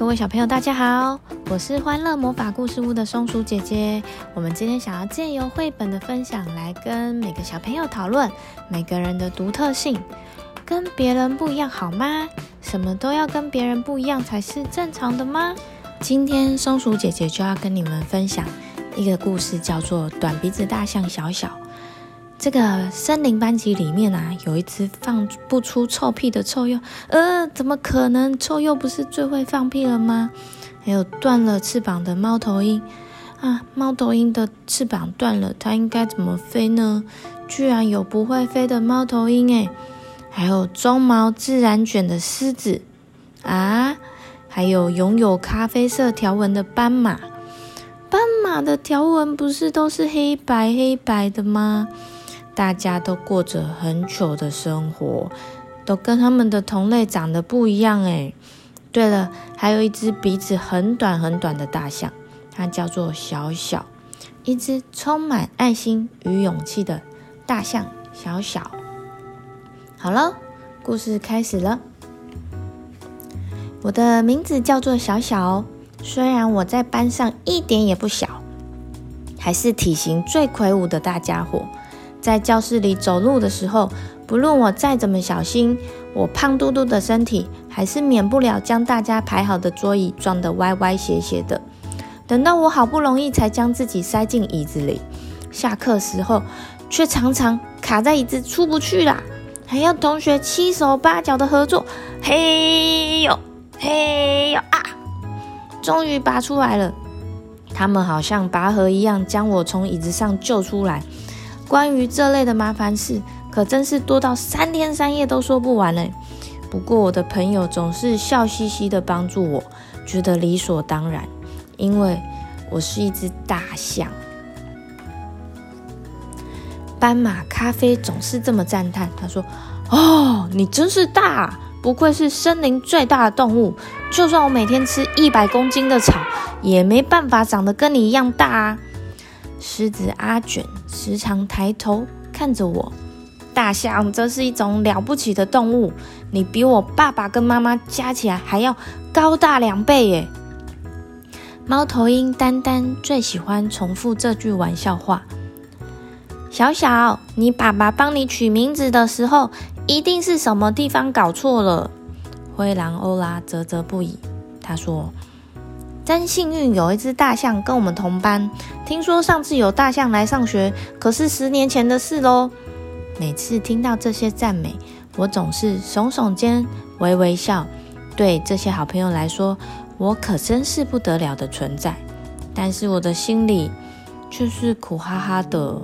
各位小朋友，大家好，我是欢乐魔法故事屋的松鼠姐姐。我们今天想要借由绘本的分享，来跟每个小朋友讨论每个人的独特性，跟别人不一样好吗？什么都要跟别人不一样才是正常的吗？今天松鼠姐姐就要跟你们分享一个故事，叫做《短鼻子大象小小》。这个森林班级里面啊，有一只放不出臭屁的臭鼬。呃，怎么可能？臭鼬不是最会放屁了吗？还有断了翅膀的猫头鹰啊，猫头鹰的翅膀断了，它应该怎么飞呢？居然有不会飞的猫头鹰诶！还有鬃毛自然卷的狮子啊，还有拥有咖啡色条纹的斑马。斑马的条纹不是都是黑白黑白的吗？大家都过着很糗的生活，都跟他们的同类长得不一样诶。对了，还有一只鼻子很短很短的大象，它叫做小小，一只充满爱心与勇气的大象小小。好了，故事开始了。我的名字叫做小小，虽然我在班上一点也不小，还是体型最魁梧的大家伙。在教室里走路的时候，不论我再怎么小心，我胖嘟嘟的身体还是免不了将大家排好的桌椅撞得歪歪斜斜的。等到我好不容易才将自己塞进椅子里，下课时候却常常卡在椅子出不去啦，还要同学七手八脚的合作，嘿呦嘿呦啊！终于拔出来了，他们好像拔河一样，将我从椅子上救出来。关于这类的麻烦事，可真是多到三天三夜都说不完嘞。不过我的朋友总是笑嘻嘻的帮助我，觉得理所当然，因为我是一只大象。斑马咖啡总是这么赞叹，他说：“哦，你真是大，不愧是森林最大的动物。就算我每天吃一百公斤的草，也没办法长得跟你一样大啊。”狮子阿卷时常抬头看着我。大象，这是一种了不起的动物，你比我爸爸跟妈妈加起来还要高大两倍耶。猫头鹰丹丹最喜欢重复这句玩笑话。小小，你爸爸帮你取名字的时候，一定是什么地方搞错了。灰狼欧拉啧啧不已，他说。真幸运，有一只大象跟我们同班。听说上次有大象来上学，可是十年前的事喽。每次听到这些赞美，我总是耸耸肩，微微笑。对这些好朋友来说，我可真是不得了的存在。但是我的心里却是苦哈哈的，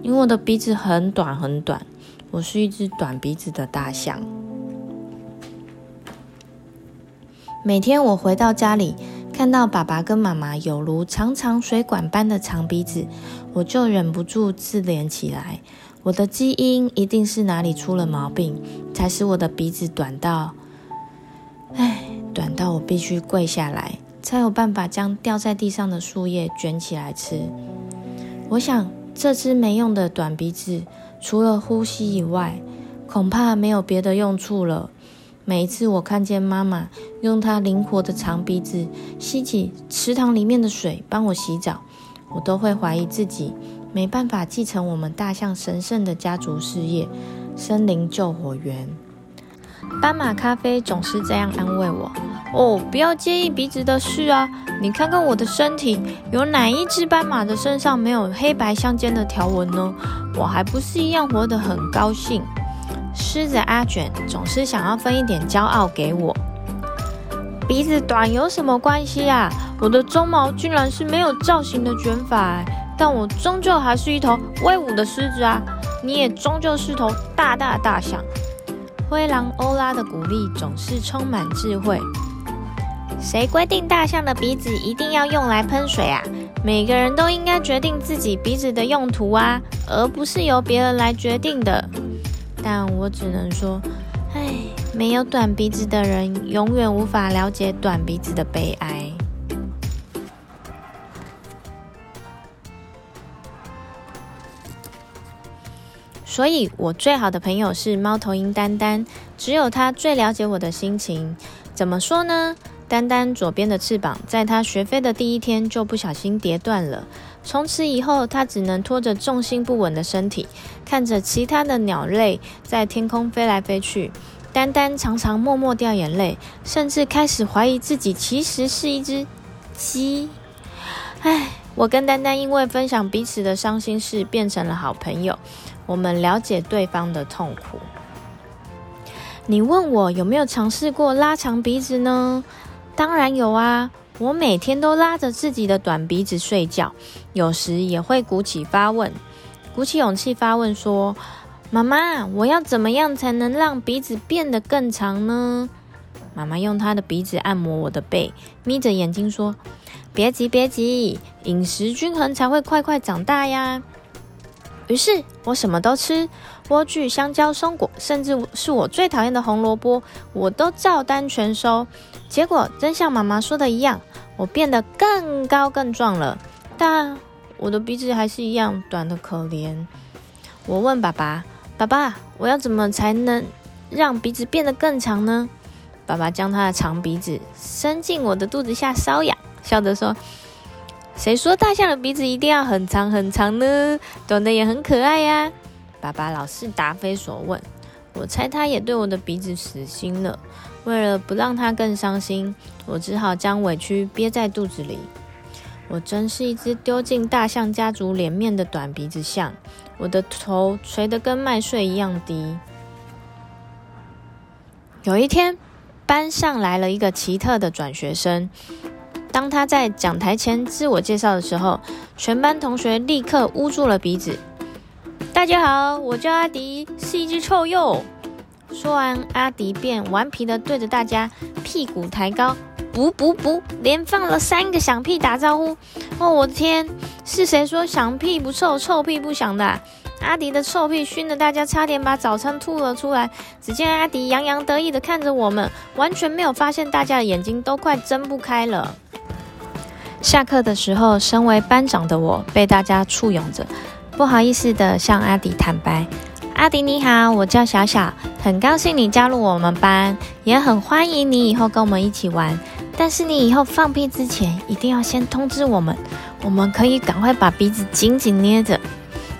因为我的鼻子很短很短，我是一只短鼻子的大象。每天我回到家里。看到爸爸跟妈妈有如长长水管般的长鼻子，我就忍不住自怜起来。我的基因一定是哪里出了毛病，才使我的鼻子短到，唉，短到我必须跪下来，才有办法将掉在地上的树叶卷起来吃。我想，这只没用的短鼻子，除了呼吸以外，恐怕没有别的用处了。每一次我看见妈妈用她灵活的长鼻子吸起池塘里面的水帮我洗澡，我都会怀疑自己没办法继承我们大象神圣的家族事业——森林救火员。斑马咖啡总是这样安慰我：“哦，不要介意鼻子的事啊，你看看我的身体，有哪一只斑马的身上没有黑白相间的条纹呢？我还不是一样活得很高兴。”狮子阿卷总是想要分一点骄傲给我。鼻子短有什么关系啊？我的鬃毛竟然是没有造型的卷发，但我终究还是一头威武的狮子啊！你也终究是头大大大象。灰狼欧拉的鼓励总是充满智慧。谁规定大象的鼻子一定要用来喷水啊？每个人都应该决定自己鼻子的用途啊，而不是由别人来决定的。但我只能说，唉，没有短鼻子的人永远无法了解短鼻子的悲哀。所以，我最好的朋友是猫头鹰丹丹，只有他最了解我的心情。怎么说呢？丹丹左边的翅膀在他学飞的第一天就不小心跌断了。从此以后，他只能拖着重心不稳的身体，看着其他的鸟类在天空飞来飞去。丹丹常常默默掉眼泪，甚至开始怀疑自己其实是一只鸡。唉，我跟丹丹因为分享彼此的伤心事，变成了好朋友。我们了解对方的痛苦。你问我有没有尝试过拉长鼻子呢？当然有啊！我每天都拉着自己的短鼻子睡觉，有时也会鼓起发问，鼓起勇气发问说：“妈妈，我要怎么样才能让鼻子变得更长呢？”妈妈用她的鼻子按摩我的背，眯着眼睛说：“别急，别急，饮食均衡才会快快长大呀。”于是我什么都吃，莴苣、香蕉、松果，甚至是我最讨厌的红萝卜，我都照单全收。结果真像妈妈说的一样，我变得更高更壮了，但我的鼻子还是一样短的可怜。我问爸爸：“爸爸，我要怎么才能让鼻子变得更长呢？”爸爸将他的长鼻子伸进我的肚子下搔痒，笑着说。谁说大象的鼻子一定要很长很长呢？短的也很可爱呀。爸爸老是答非所问，我猜他也对我的鼻子死心了。为了不让他更伤心，我只好将委屈憋在肚子里。我真是一只丢进大象家族脸面的短鼻子象，我的头垂得跟麦穗一样低。有一天，班上来了一个奇特的转学生。当他在讲台前自我介绍的时候，全班同学立刻捂住了鼻子。大家好，我叫阿迪，是一只臭鼬。说完，阿迪便顽皮地对着大家屁股抬高，噗噗噗，连放了三个响屁打招呼。哦，我的天，是谁说响屁不臭，臭屁不响的？阿迪的臭屁熏得大家差点把早餐吐了出来。只见阿迪洋洋得意地看着我们，完全没有发现大家的眼睛都快睁不开了。下课的时候，身为班长的我被大家簇拥着，不好意思地向阿迪坦白：“阿迪你好，我叫小小，很高兴你加入我们班，也很欢迎你以后跟我们一起玩。但是你以后放屁之前一定要先通知我们，我们可以赶快把鼻子紧紧捏着。”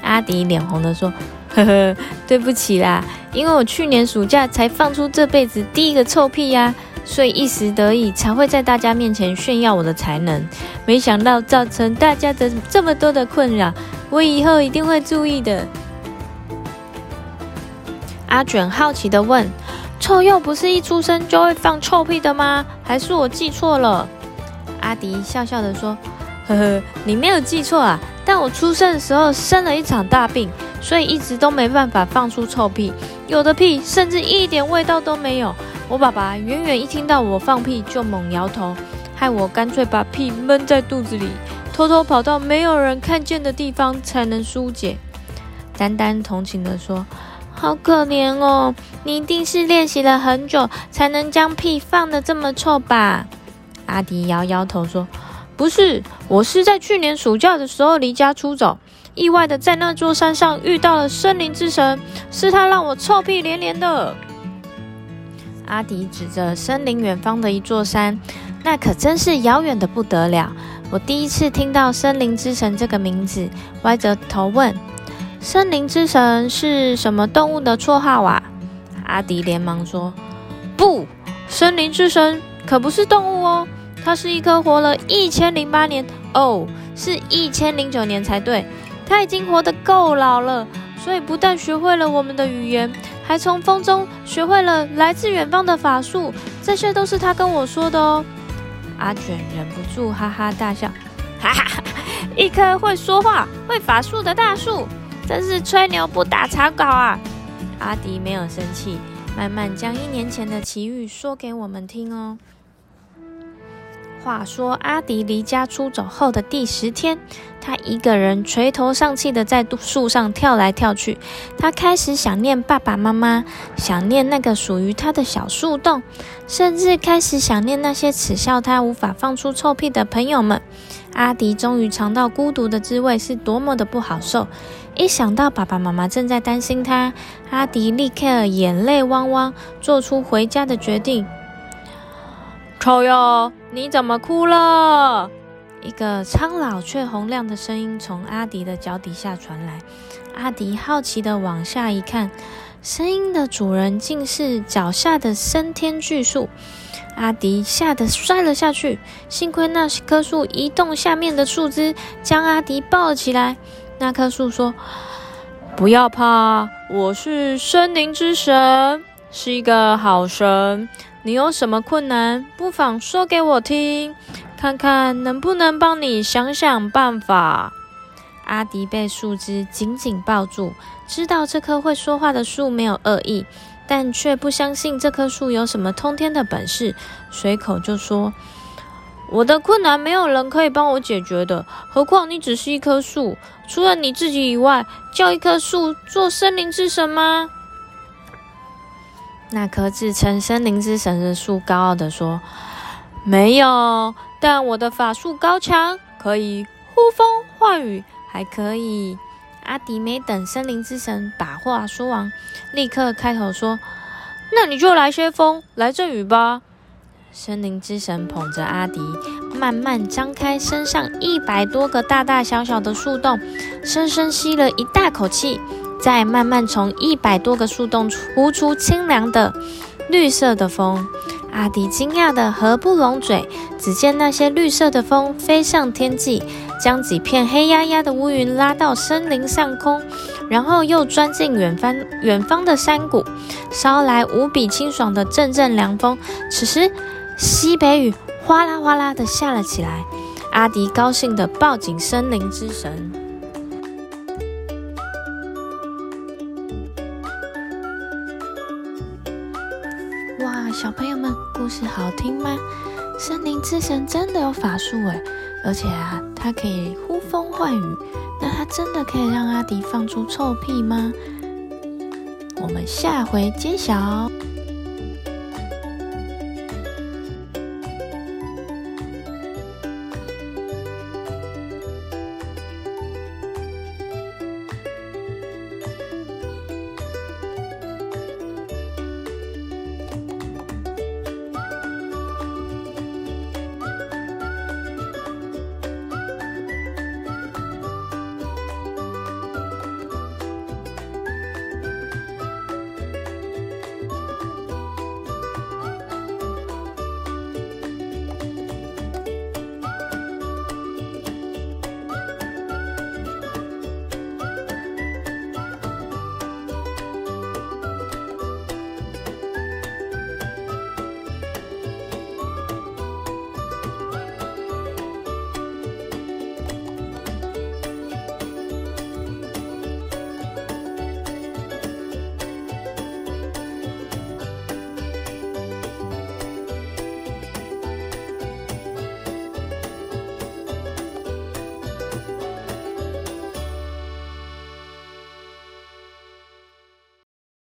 阿迪脸红地说：“呵呵，对不起啦，因为我去年暑假才放出这辈子第一个臭屁呀。”所以一时得意才会在大家面前炫耀我的才能，没想到造成大家的这么多的困扰，我以后一定会注意的。阿卷好奇地问：“臭鼬不是一出生就会放臭屁的吗？还是我记错了？”阿迪笑笑地说：“呵呵，你没有记错啊，但我出生的时候生了一场大病，所以一直都没办法放出臭屁，有的屁甚至一点味道都没有。”我爸爸远远一听到我放屁就猛摇头，害我干脆把屁闷在肚子里，偷偷跑到没有人看见的地方才能疏解。丹丹同情地说：“好可怜哦，你一定是练习了很久才能将屁放得这么臭吧？”阿迪摇摇头说：“不是，我是在去年暑假的时候离家出走，意外的在那座山上遇到了森林之神，是他让我臭屁连连的。”阿迪指着森林远方的一座山，那可真是遥远的不得了。我第一次听到“森林之神”这个名字，歪着头问：“森林之神是什么动物的绰号啊？”阿迪连忙说：“不，森林之神可不是动物哦，它是一棵活了一千零八年，哦，是一千零九年才对。它已经活得够老了，所以不但学会了我们的语言。”还从风中学会了来自远方的法术，这些都是他跟我说的哦。阿卷忍不住哈哈大笑，哈哈！一棵会说话、会法术的大树，真是吹牛不打草稿啊！阿迪没有生气，慢慢将一年前的奇遇说给我们听哦。话说，阿迪离家出走后的第十天，他一个人垂头丧气的在树上跳来跳去。他开始想念爸爸妈妈，想念那个属于他的小树洞，甚至开始想念那些耻笑他无法放出臭屁的朋友们。阿迪终于尝到孤独的滋味是多么的不好受。一想到爸爸妈妈正在担心他，阿迪立刻眼泪汪汪，做出回家的决定。臭鼬，你怎么哭了？”一个苍老却洪亮的声音从阿迪的脚底下传来。阿迪好奇地往下一看，声音的主人竟是脚下的升天巨树。阿迪吓得摔了下去，幸亏那棵树移动下面的树枝，将阿迪抱了起来。那棵树说：“不要怕，我是森林之神，是一个好神。你有什么困难，不妨说给我听，看看能不能帮你想想办法。”阿迪被树枝紧紧抱住，知道这棵会说话的树没有恶意。但却不相信这棵树有什么通天的本事，随口就说：“我的困难没有人可以帮我解决的，何况你只是一棵树，除了你自己以外，叫一棵树做森林之神吗？”那棵自称森林之神的树高傲地说：“没有，但我的法术高强，可以呼风唤雨，还可以。”阿迪没等森林之神把话说完，立刻开口说：“那你就来些风，来阵雨吧。”森林之神捧着阿迪，慢慢张开身上一百多个大大小小的树洞，深深吸了一大口气，再慢慢从一百多个树洞呼出清凉的绿色的风。阿迪惊讶的合不拢嘴，只见那些绿色的风飞上天际。将几片黑压压的乌云拉到森林上空，然后又钻进远方远方的山谷，捎来无比清爽的阵阵凉风。此时，西北雨哗啦哗啦的下了起来。阿迪高兴的抱紧森林之神。是好听吗？森林之神真的有法术诶，而且啊，它可以呼风唤雨。那它真的可以让阿迪放出臭屁吗？我们下回揭晓。